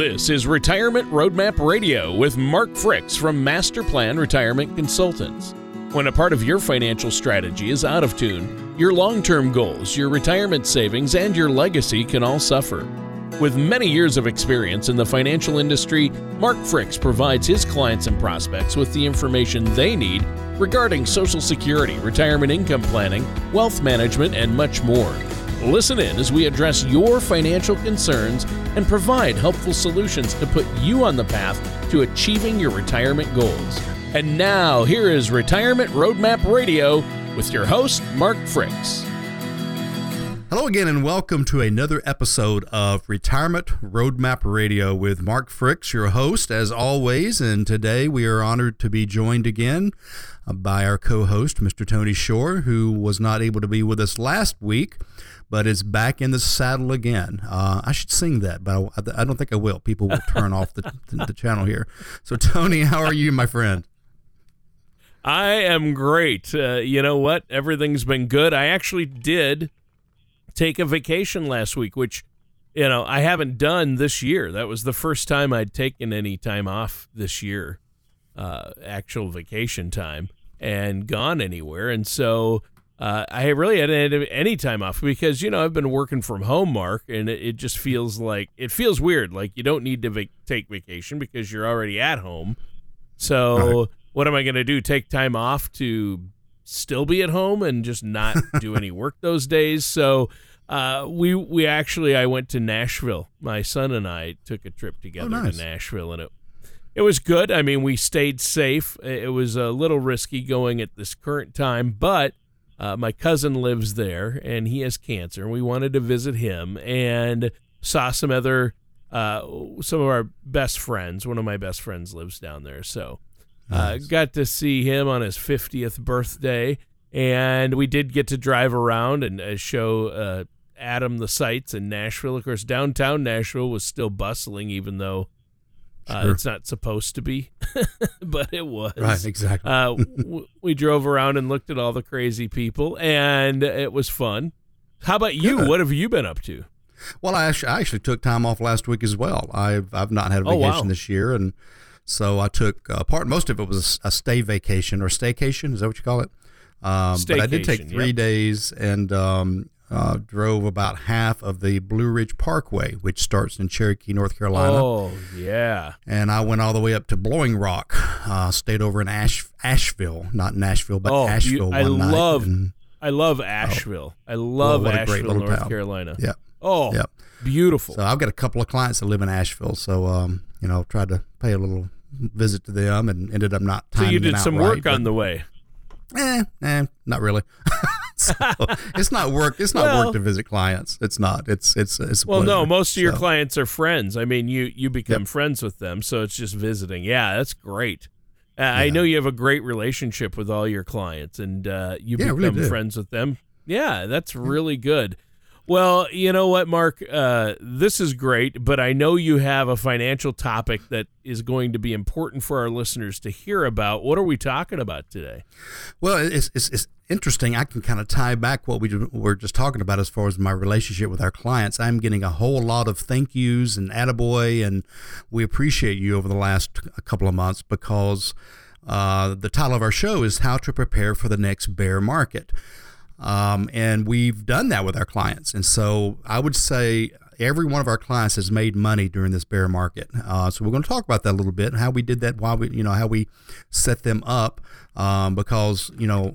This is Retirement Roadmap Radio with Mark Fricks from Master Plan Retirement Consultants. When a part of your financial strategy is out of tune, your long term goals, your retirement savings, and your legacy can all suffer. With many years of experience in the financial industry, Mark Fricks provides his clients and prospects with the information they need regarding Social Security, retirement income planning, wealth management, and much more. Listen in as we address your financial concerns and provide helpful solutions to put you on the path to achieving your retirement goals. And now, here is Retirement Roadmap Radio with your host, Mark Fricks. Hello again, and welcome to another episode of Retirement Roadmap Radio with Mark Fricks, your host, as always. And today we are honored to be joined again by our co host, Mr. Tony Shore, who was not able to be with us last week, but is back in the saddle again. Uh, I should sing that, but I, I, don't think I will. People will turn off the, the, the channel here. So, Tony, how are you, my friend? I am great. Uh, you know what? Everything's been good. I actually did take a vacation last week, which you know I haven't done this year. That was the first time I'd taken any time off this year, uh, actual vacation time, and gone anywhere. And so uh, I really hadn't had any time off because you know I've been working from home, Mark, and it, it just feels like it feels weird. Like you don't need to va- take vacation because you're already at home. So what am I going to do? Take time off to still be at home and just not do any work those days. So uh, we we actually I went to Nashville. My son and I took a trip together oh, nice. to Nashville, and it it was good. I mean, we stayed safe. It was a little risky going at this current time, but uh, my cousin lives there, and he has cancer. We wanted to visit him and saw some other uh, some of our best friends. One of my best friends lives down there, so uh, nice. got to see him on his 50th birthday. And we did get to drive around and uh, show uh, Adam the sights in Nashville. Of course, downtown Nashville was still bustling, even though uh, sure. it's not supposed to be, but it was. Right, exactly. uh, w- we drove around and looked at all the crazy people, and it was fun. How about you? Good. What have you been up to? Well, I actually, I actually took time off last week as well. I've I've not had a vacation oh, wow. this year, and so I took uh, part. Most of it was a stay vacation or staycation. Is that what you call it? Um, but I did take three yep. days, and um, uh, drove about half of the Blue Ridge Parkway, which starts in Cherokee, North Carolina. Oh, yeah. And I went all the way up to Blowing Rock. Uh, stayed over in Ash, Asheville, not Nashville, but oh, Asheville. You, I love, and, I love oh. Asheville. Oh, I love well, Asheville, North town. Carolina. Yeah. Oh, yep. Beautiful. So I've got a couple of clients that live in Asheville, so um, you know, tried to pay a little visit to them, and ended up not. So you did some work right, on the way. Eh, eh, not really. so it's not work. It's not well, work to visit clients. It's not. It's it's it's. well, no. Most of your clients are friends. I mean, you you become yep. friends with them, so it's just visiting. Yeah, that's great. Uh, yeah. I know you have a great relationship with all your clients, and uh, you yeah, become really friends with them. Yeah, that's really good. Well, you know what, Mark? Uh, this is great, but I know you have a financial topic that is going to be important for our listeners to hear about. What are we talking about today? Well, it's, it's, it's interesting. I can kind of tie back what we were just talking about as far as my relationship with our clients. I'm getting a whole lot of thank yous and attaboy, and we appreciate you over the last couple of months because uh, the title of our show is How to Prepare for the Next Bear Market. Um, and we've done that with our clients. And so I would say every one of our clients has made money during this bear market. Uh, so we're going to talk about that a little bit, how we did that, why we, you know, how we set them up. Um, because you know,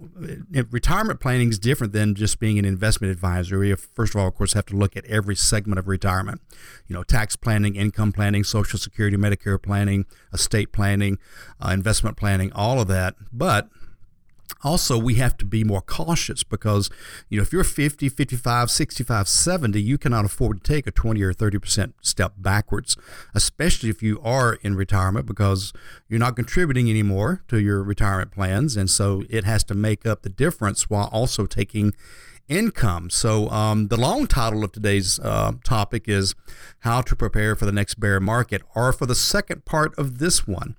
retirement planning is different than just being an investment advisor. We first of all, of course, have to look at every segment of retirement. You know, tax planning, income planning, Social Security, Medicare planning, estate planning, uh, investment planning, all of that. But also we have to be more cautious because you know if you're 50 55 65 70 you cannot afford to take a 20 or 30% step backwards especially if you are in retirement because you're not contributing anymore to your retirement plans and so it has to make up the difference while also taking income. So, um, the long title of today's uh, topic is How to Prepare for the Next Bear Market, or for the second part of this one.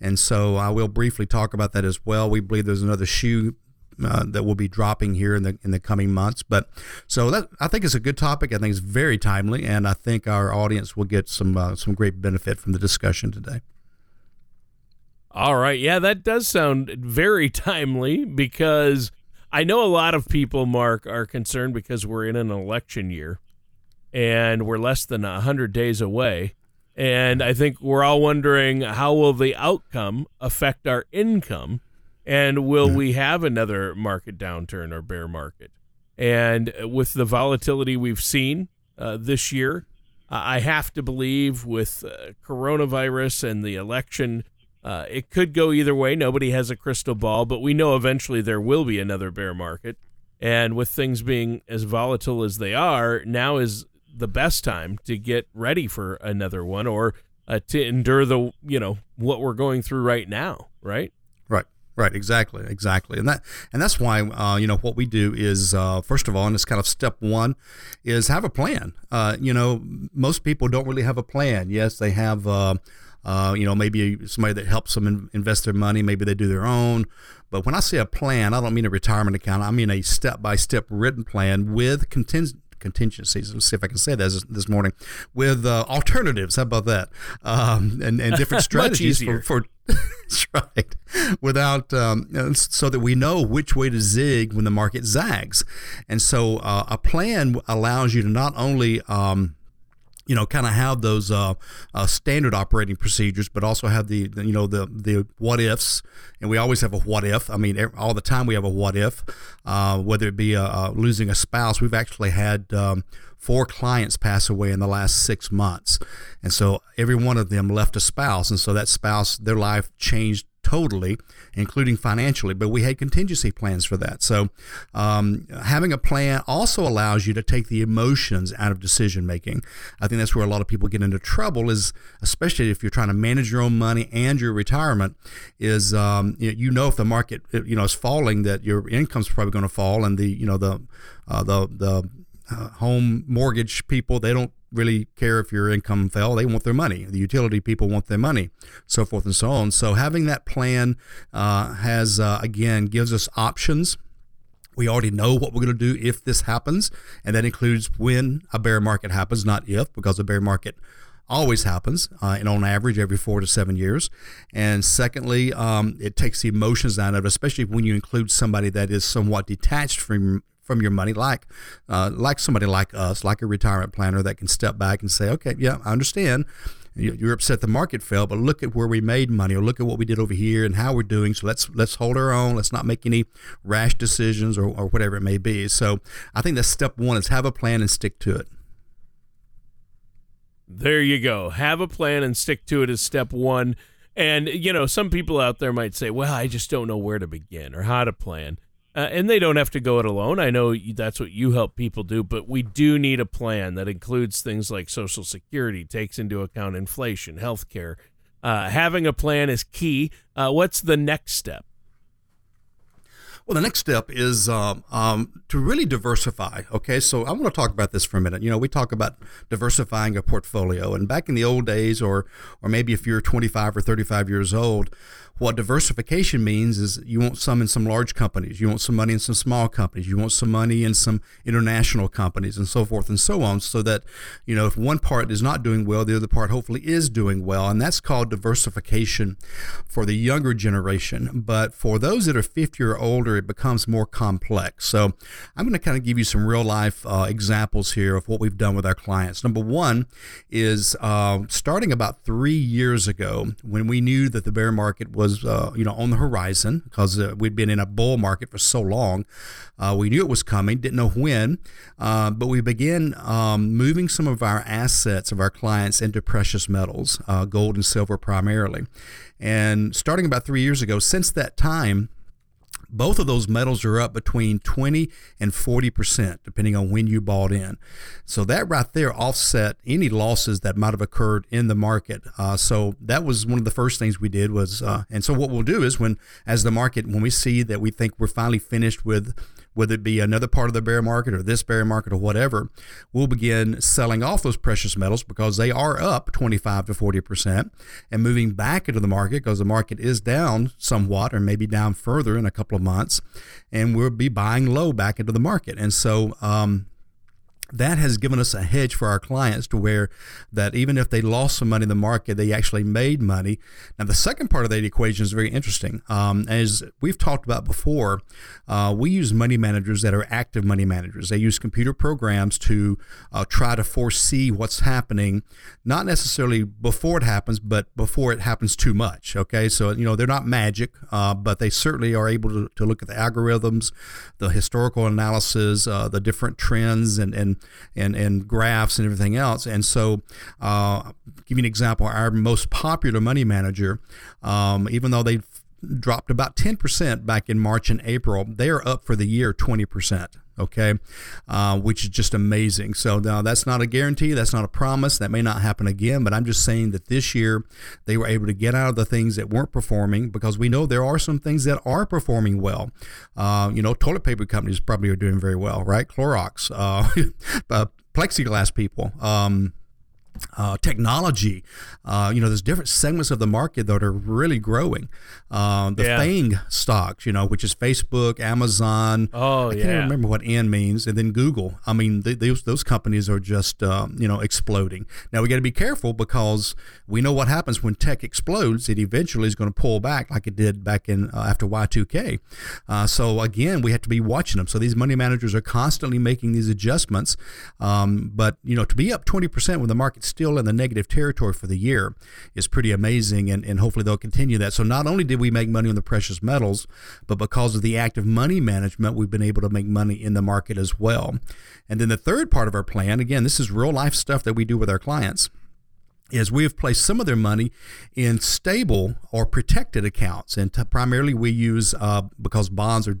And so I will briefly talk about that as well. We believe there's another shoe uh, that will be dropping here in the in the coming months. But so that I think it's a good topic. I think it's very timely, and I think our audience will get some uh, some great benefit from the discussion today. All right, yeah, that does sound very timely because I know a lot of people, Mark, are concerned because we're in an election year and we're less than 100 days away. And I think we're all wondering how will the outcome affect our income and will we have another market downturn or bear market? And with the volatility we've seen uh, this year, I have to believe with uh, coronavirus and the election uh, it could go either way. Nobody has a crystal ball, but we know eventually there will be another bear market. And with things being as volatile as they are, now is the best time to get ready for another one or uh, to endure the, you know, what we're going through right now, right? Right. Right, exactly, exactly, and that and that's why uh, you know what we do is uh, first of all, and it's kind of step one, is have a plan. Uh, you know, most people don't really have a plan. Yes, they have uh, uh, you know, maybe somebody that helps them invest their money. Maybe they do their own. But when I say a plan, I don't mean a retirement account. I mean a step by step written plan with contingent contingencies. Let's see if I can say that this, this morning with uh, alternatives. How about that? Um, and, and different strategies for, for that's right. Without um, so that we know which way to zig when the market zags, and so uh, a plan allows you to not only um, you know, kind of have those uh, uh, standard operating procedures, but also have the, the, you know the the what ifs, and we always have a what if. I mean, all the time we have a what if, uh, whether it be a, a losing a spouse. We've actually had um, four clients pass away in the last six months, and so every one of them left a spouse, and so that spouse, their life changed totally, including financially, but we had contingency plans for that. So, um, having a plan also allows you to take the emotions out of decision making. I think that's where a lot of people get into trouble, is especially if you're trying to manage your own money and your retirement. Is um, you know if the market you know is falling, that your income's probably going to fall, and the you know the uh, the the uh, home mortgage people they don't really care if your income fell. They want their money. The utility people want their money, so forth and so on. So having that plan uh, has uh, again gives us options. We already know what we're going to do if this happens, and that includes when a bear market happens, not if, because a bear market always happens, uh, and on average every four to seven years. And secondly, um, it takes the emotions out of it, especially when you include somebody that is somewhat detached from from your money, like uh, like somebody like us, like a retirement planner that can step back and say, okay, yeah, I understand. You're upset the market fell, but look at where we made money, or look at what we did over here and how we're doing. So let's let's hold our own. Let's not make any rash decisions or, or whatever it may be. So I think that's step one: is have a plan and stick to it. There you go. Have a plan and stick to it is step one. And you know, some people out there might say, "Well, I just don't know where to begin or how to plan." Uh, and they don't have to go it alone. I know that's what you help people do, but we do need a plan that includes things like Social Security, takes into account inflation, healthcare. Uh, having a plan is key. Uh, what's the next step? Well, the next step is um, um, to really diversify. Okay, so I want to talk about this for a minute. You know, we talk about diversifying a portfolio, and back in the old days, or or maybe if you're 25 or 35 years old, what diversification means is you want some in some large companies, you want some money in some small companies, you want some money in some international companies, and so forth and so on, so that, you know, if one part is not doing well, the other part hopefully is doing well. And that's called diversification for the younger generation. But for those that are 50 or older, it becomes more complex. So I'm going to kind of give you some real life uh, examples here of what we've done with our clients. Number one is uh, starting about three years ago when we knew that the bear market was uh, you know on the horizon because uh, we'd been in a bull market for so long. Uh, we knew it was coming, didn't know when, uh, but we began um, moving some of our assets of our clients into precious metals, gold and silver primarily. And starting about three years ago, since that time, both of those metals are up between 20 and 40%, depending on when you bought in. So that right there offset any losses that might have occurred in the market. Uh, so that was one of the first things we did was, uh, and so what we'll do is when, as the market, when we see that we think we're finally finished with whether it be another part of the bear market or this bear market or whatever, we'll begin selling off those precious metals because they are up 25 to 40% and moving back into the market because the market is down somewhat or maybe down further in a couple of months. And we'll be buying low back into the market. And so, um, that has given us a hedge for our clients to where that even if they lost some money in the market, they actually made money. Now, the second part of that equation is very interesting. Um, as we've talked about before, uh, we use money managers that are active money managers. They use computer programs to uh, try to foresee what's happening, not necessarily before it happens, but before it happens too much. Okay, so you know they're not magic, uh, but they certainly are able to, to, look at the algorithms, the historical analysis, uh, the different trends, and and and and graphs and everything else. And so, uh, give you an example. Our most popular money manager, um, even though they dropped about 10% back in March and April, they are up for the year 20% okay, uh, which is just amazing. So now that's not a guarantee, that's not a promise, that may not happen again, but I'm just saying that this year they were able to get out of the things that weren't performing because we know there are some things that are performing well. Uh, you know, toilet paper companies probably are doing very well, right? Clorox, uh, uh plexiglass people. Um, uh, technology. Uh, you know, there's different segments of the market that are really growing. Uh, the yeah. FANG stocks, you know, which is Facebook, Amazon. Oh, I can't yeah. remember what N means, and then Google. I mean, those those companies are just um, you know exploding. Now we got to be careful because we know what happens when tech explodes. It eventually is going to pull back, like it did back in uh, after Y2K. Uh, so again, we have to be watching them. So these money managers are constantly making these adjustments. Um, but you know, to be up 20% when the market still in the negative territory for the year is pretty amazing, and, and hopefully they'll continue that. So not only did we make money on the precious metals, but because of the active money management, we've been able to make money in the market as well. And then the third part of our plan, again, this is real life stuff that we do with our clients is we have placed some of their money in stable or protected accounts. And primarily we use, uh, because bonds are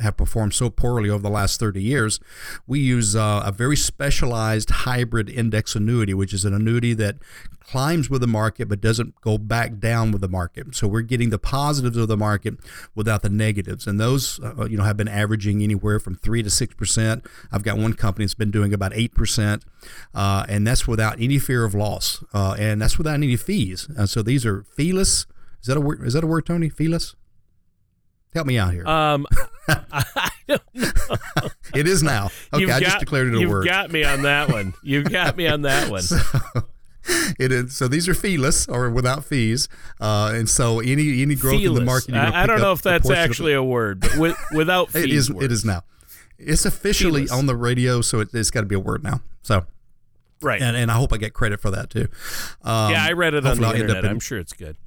have performed so poorly over the last 30 years, we use uh, a very specialized hybrid index annuity, which is an annuity that climbs with the market but doesn't go back down with the market. So we're getting the positives of the market without the negatives, and those uh, you know have been averaging anywhere from three to six percent. I've got one company that's been doing about eight percent, uh, and that's without any fear of loss, uh, and that's without any fees. So these are feeless. Is that a word? Is that a word, Tony? Feeless? Help me out here. Um, I don't know. it is now. Okay, you've I just declared it a you've word. You've got me on that one. You've got me on that one. so, it is so these are feeless or without fees, uh, and so any any growth feeless. in the market. I, I, don't know if that's actually a word, but with, without fees. it is. It is now. It's officially feeless. on the radio, so it, has got to be a word now. So. Right, and, and I hope I get credit for that too. Um, yeah, I read it on the I'll internet. In, I'm sure it's good.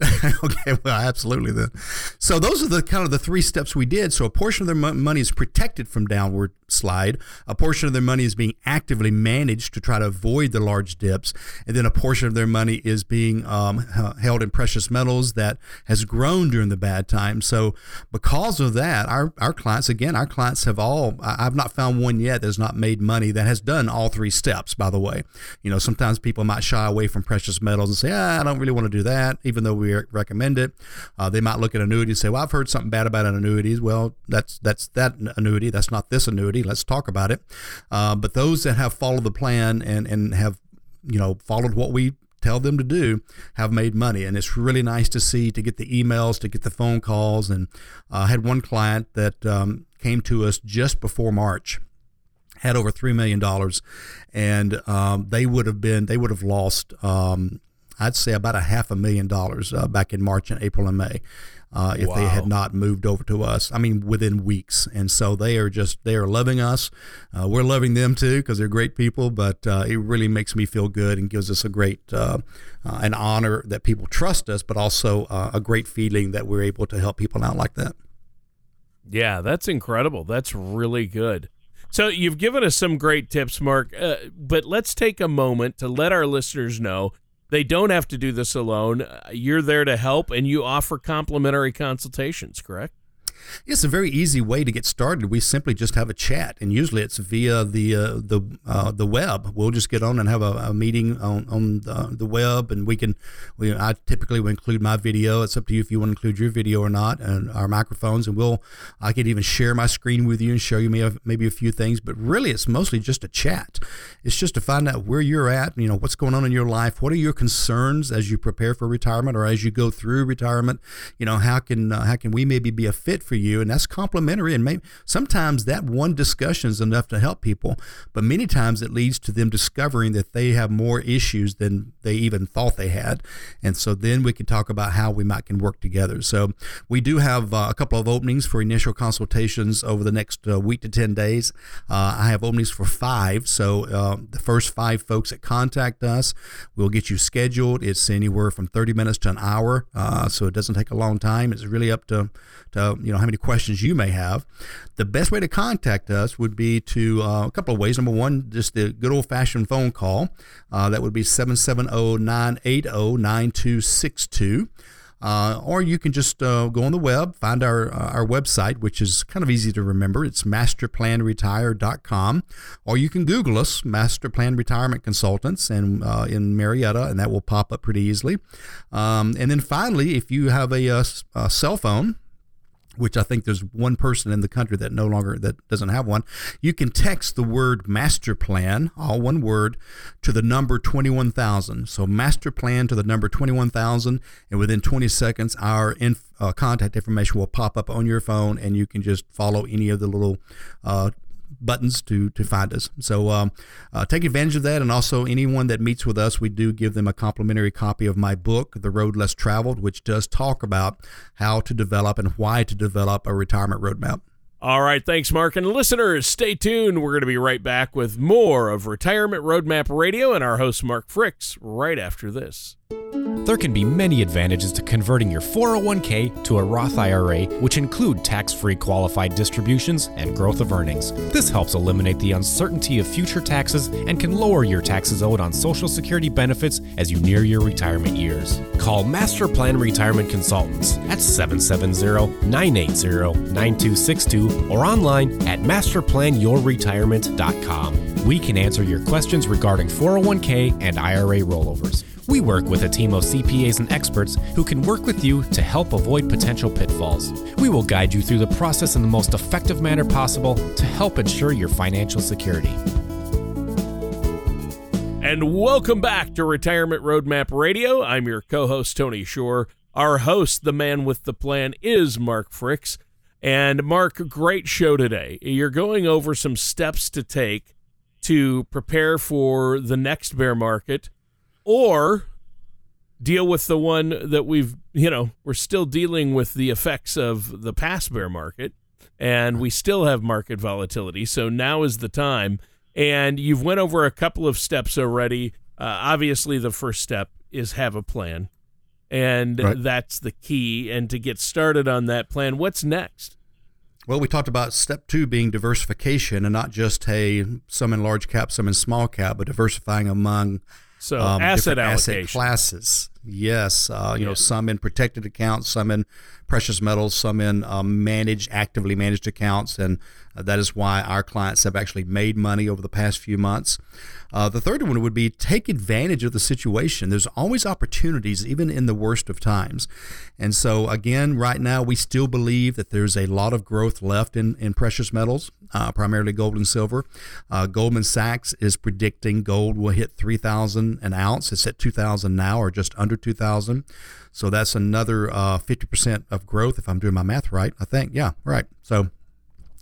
okay, well, absolutely then. So those are the kind of the three steps we did. So a portion of their money is protected from downward slide. A portion of their money is being actively managed to try to avoid the large dips, and then a portion of their money is being um, held in precious metals that has grown during the bad times. So because of that, our our clients again, our clients have all. I've not found one yet that's not made money that has done all three steps. By the way, you know sometimes people might shy away from precious metals and say, ah, I don't really want to do that, even though we recommend it. Uh, they might look at annuities and say, well, I've heard something bad about an annuities. Well, that's that's that annuity. That's not this annuity Let's talk about it. Uh, but those that have followed the plan and, and have, you know, followed what we tell them to do have made money and it's really nice to see to get the emails to get the phone calls and uh, i had one client that um, came to us just before march had over $3 million and um, they would have been they would have lost um, i'd say about a half a million dollars uh, back in march and april and may uh, if wow. they had not moved over to us. I mean, within weeks. And so they are just, they are loving us. Uh, we're loving them too because they're great people, but uh, it really makes me feel good and gives us a great, uh, uh, an honor that people trust us, but also uh, a great feeling that we're able to help people out like that. Yeah, that's incredible. That's really good. So you've given us some great tips, Mark, but let's take a moment to let our listeners know they don't have to do this alone. Uh, you're there to help, and you offer complimentary consultations, correct? It's a very easy way to get started. We simply just have a chat, and usually it's via the uh, the uh, the web. We'll just get on and have a, a meeting on, on the, the, web, and we can. We I typically will include my video. It's up to you if you want to include your video or not, and our microphones, and we'll. I could even share my screen with you and show you maybe, maybe a few things, but really it's mostly just a chat. It's just to find out where you're at. You know what's going on in your life. What are your concerns as you prepare for retirement or as you go through retirement? You know how can uh, how can we maybe be a fit for you? And that's complimentary. And maybe sometimes that one discussion is enough to help people, but many times it leads to them discovering that they have more issues than they even thought they had. And so then we can talk about how we might can work together. So we do have uh, a couple of openings for initial consultations over the next uh, week to 10 days. Uh, I have openings for five. So uh, the first five folks that contact us, we'll get you scheduled. It's anywhere from 30 minutes to an hour. Uh, so it doesn't take a long time. It's really up to, to you know how many questions you may have. The best way to contact us would be to uh, a couple of ways. Number one, just the good old fashioned phone call. Uh, that would be 770 980 9262. Uh, or you can just uh, go on the web, find our uh, our website, which is kind of easy to remember. It's masterplanretire.com, or you can Google us, Master Plan Retirement Consultants, and uh, in Marietta, and that will pop up pretty easily. Um, and then finally, if you have a, a, a cell phone, which I think there's one person in the country that no longer that doesn't have one. You can text the word master plan, all one word, to the number 21,000. So master plan to the number 21,000 and within 20 seconds our inf- uh, contact information will pop up on your phone and you can just follow any of the little uh, buttons to to find us. So um, uh, take advantage of that, and also anyone that meets with us, we do give them a complimentary copy of my book, The Road Less Traveled, which does talk about how to develop and why to develop a retirement roadmap. All right, thanks, Mark. And listeners, stay tuned. We're going to be right back with more of Retirement Roadmap Radio and our host, Mark Fricks, right after this. There can be many advantages to converting your 401k to a Roth IRA, which include tax free qualified distributions and growth of earnings. This helps eliminate the uncertainty of future taxes and can lower your taxes owed on Social Security benefits as you near your retirement years. Call Master Plan Retirement Consultants at 770 980 9262 or online at masterplanyourretirement.com. We can answer your questions regarding 401k and IRA rollovers. We work with a team of CPAs and experts who can work with you to help avoid potential pitfalls. We will guide you through the process in the most effective manner possible to help ensure your financial security. And welcome back to Retirement Roadmap Radio. I'm your co host, Tony Shore. Our host, the man with the plan, is Mark Fricks. And Mark, great show today. You're going over some steps to take to prepare for the next bear market or deal with the one that we've, you know, we're still dealing with the effects of the past bear market and we still have market volatility. So now is the time. And you've went over a couple of steps already. Uh, obviously, the first step is have a plan, and right. that's the key. And to get started on that plan, what's next? Well, we talked about step two being diversification, and not just hey, some in large cap, some in small cap, but diversifying among so um, asset allocation. asset classes. Yes, uh, you know, some in protected accounts, some in precious metals, some in um, managed, actively managed accounts, and uh, that is why our clients have actually made money over the past few months. Uh, the third one would be take advantage of the situation. There's always opportunities, even in the worst of times. And so, again, right now, we still believe that there's a lot of growth left in, in precious metals, uh, primarily gold and silver. Uh, Goldman Sachs is predicting gold will hit 3,000 an ounce. It's at 2,000 now, or just under 2,000. So that's another uh, 50% of growth, if I'm doing my math right. I think, yeah, right. So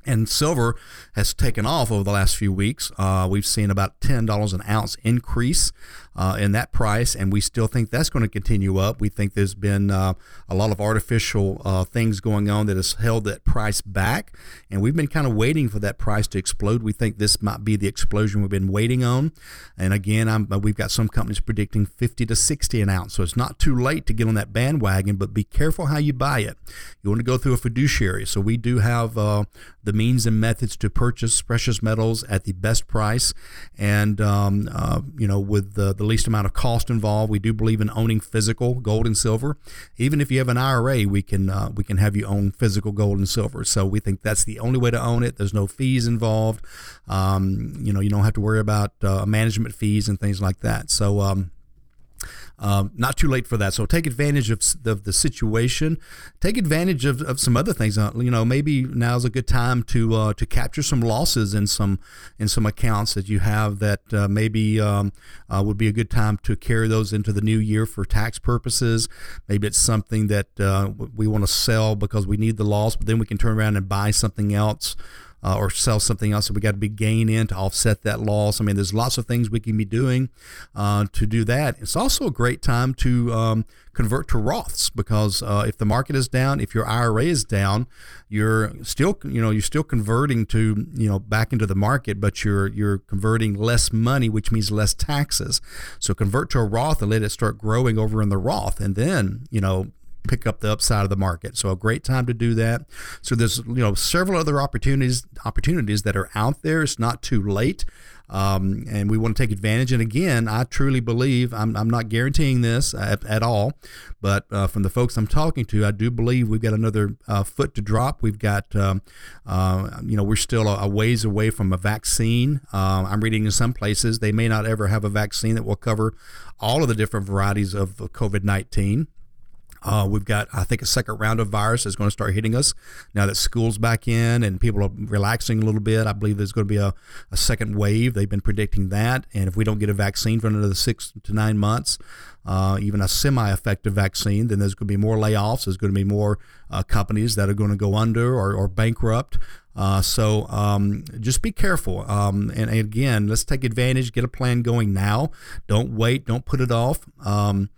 and silver has taken off over the last few weeks. Uh, we've seen about $10 an ounce increase uh, in that price, and we still think that's going to continue up. We think there's been uh, a lot of artificial uh, things going on that has held that price back, and we've been kind of waiting for that price to explode. We think this might be the explosion we've been waiting on. And again, I'm, uh, we've got some companies predicting 50 to 60 an ounce, so it's not too late to get on that bandwagon, but be careful how you buy it. You want to go through a fiduciary. So we do have uh, the means and methods to purchase precious metals at the best price, and um, uh, you know with the, the least amount of cost involved. We do believe in owning physical gold and silver. Even if you have an IRA, we can uh, we can have you own physical gold and silver. So we think that's the only way to own it. There's no fees involved. Um, you know, you don't have to worry about uh, management fees and things like that. So um, um, not too late for that. So take advantage of, of the situation. Take advantage of, of some other things. Uh, you know, maybe now's a good time to uh, to capture some losses in some in some accounts that you have that uh, maybe um, uh, would be a good time to carry those into the new year for tax purposes. Maybe it's something that uh, we want to sell because we need the loss, but then we can turn around and buy something else uh, or sell something else that we got to be gain in to offset that loss. I mean, there's lots of things we can be doing uh, to do that. It's also a great time to um, convert to Roths because uh, if the market is down, if your IRA is down, you're still you know you're still converting to you know back into the market, but you're you're converting less money, which means less taxes. So convert to a Roth and let it start growing over in the Roth, and then you know pick up the upside of the market. So a great time to do that. So there's you know several other opportunities opportunities that are out there. It's not too late. Um, and we want to take advantage. And again, I truly believe I'm, I'm not guaranteeing this at, at all, but uh, from the folks I'm talking to, I do believe we've got another uh, foot to drop. We've got, um, uh, you know, we're still a, a, ways away from a vaccine. Um, I'm reading in some places they may not ever have a vaccine that will cover all of the different varieties of COVID 19. Uh, we've got, I think, a second round of virus is going to start hitting us now that school's back in and people are relaxing a little bit. I believe there's going to be a, a second wave. They've been predicting that. And if we don't get a vaccine for another six to nine months, uh, even a semi effective vaccine, then there's going to be more layoffs. There's going to be more uh, companies that are going to go under or, or bankrupt. Uh, so um, just be careful. Um, and, and, again, let's take advantage, get a plan going now. Don't wait, don't put it off. Um,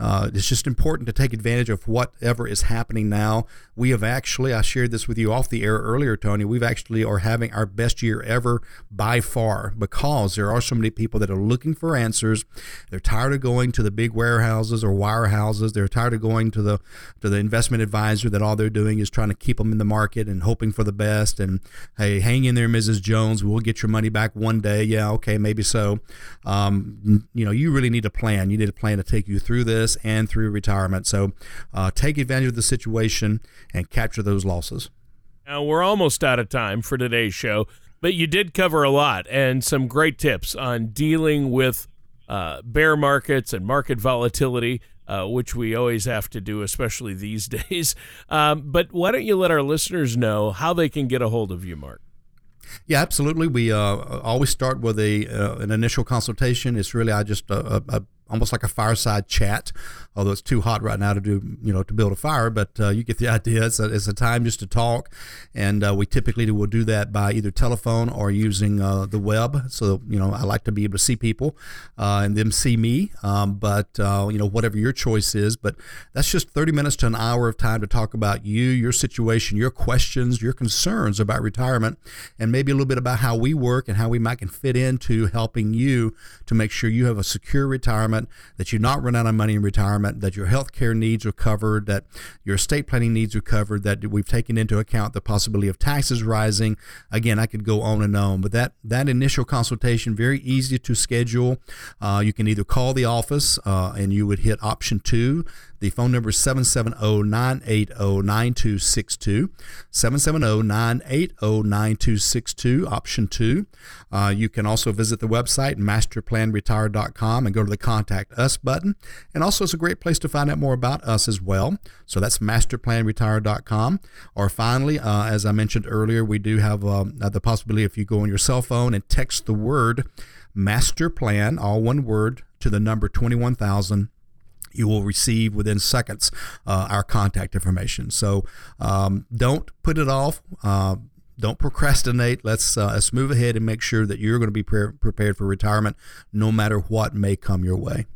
uh, it's just important to take advantage of whatever is happening now. We have actually, I shared this with you off the air earlier, Tony. We've actually are having our best year ever by far because there are so many people that are looking for answers. They're tired of going to the big warehouses or wirehouses. They're tired of going to the to the investment advisor that all they're doing is trying to keep them in the market and hoping for the best. And hey, hang in there, Mrs. Jones. We'll get your money back one day. Yeah, okay, maybe so. Um, you know, you really need a plan. You need a plan to take you through this and through retirement. So uh, take advantage of the situation and capture those losses. Now, we're almost out of time for today's show, but you did cover a lot and some great tips on dealing with uh, bear markets and market volatility. Uh, which we always have to do, especially these days. Um, but why don't you let our listeners know how they can get a hold of you, Mark? Yeah, absolutely. We uh, always start with a uh, an initial consultation. It's really I just uh, a, a almost like a fireside chat. Although it's too hot right now to do, you know, to build a fire, but uh, you get the idea. It's a, it's a time just to talk, and uh, we typically will do that by either telephone or using uh, the web. So you know, I like to be able to see people uh, and them see me. Um, but uh, you know, whatever your choice is, but that's just 30 minutes to an hour of time to talk about you, your situation, your questions, your concerns about retirement, and maybe a little bit about how we work and how we might can fit into helping you to make sure you have a secure retirement retirement, that you're not run out of money in retirement, that your health care needs are covered, that your estate planning needs are covered, that we've taken into account the possibility of taxes rising. Again, I could go on and on, but that, that initial consultation, very easy to schedule. Uh, you can either call the office uh, and you would hit option two. The phone number is 770 980 9262. 770 980 9262, option two. Uh, you can also visit the website, masterplanretire.com, and go to the Contact Us button. And also, it's a great place to find out more about us as well. So that's masterplanretire.com. Or finally, uh, as I mentioned earlier, we do have um, the possibility if you go on your cell phone and text the word master plan, all one word, to the number 21000 you will receive within seconds uh, our contact information. So um, don't put it off. Uh, don't procrastinate. Let's uh, let's move ahead and make sure that you're going to be pre- prepared for retirement, no matter what may come your way.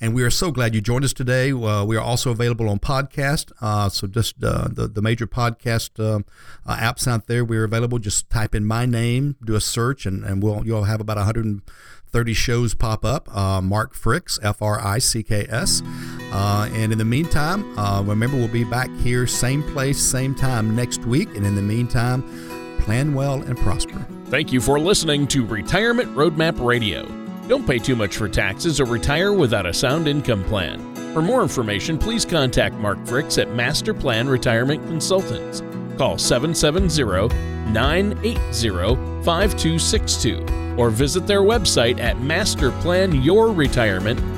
And we are so glad you joined us today. Uh, we are also available on podcast. Uh, so just uh, the, the major podcast uh, uh, apps out there, we're available. Just type in my name, do a search, and, and we'll you'll have about 100 30 shows pop up. Uh, Mark Fricks, F R I C K S. Uh, and in the meantime, uh, remember, we'll be back here, same place, same time next week. And in the meantime, plan well and prosper. Thank you for listening to Retirement Roadmap Radio. Don't pay too much for taxes or retire without a sound income plan. For more information, please contact Mark Fricks at Master Plan Retirement Consultants. Call 770 980 5262 or visit their website at masterplanyourretirement.com.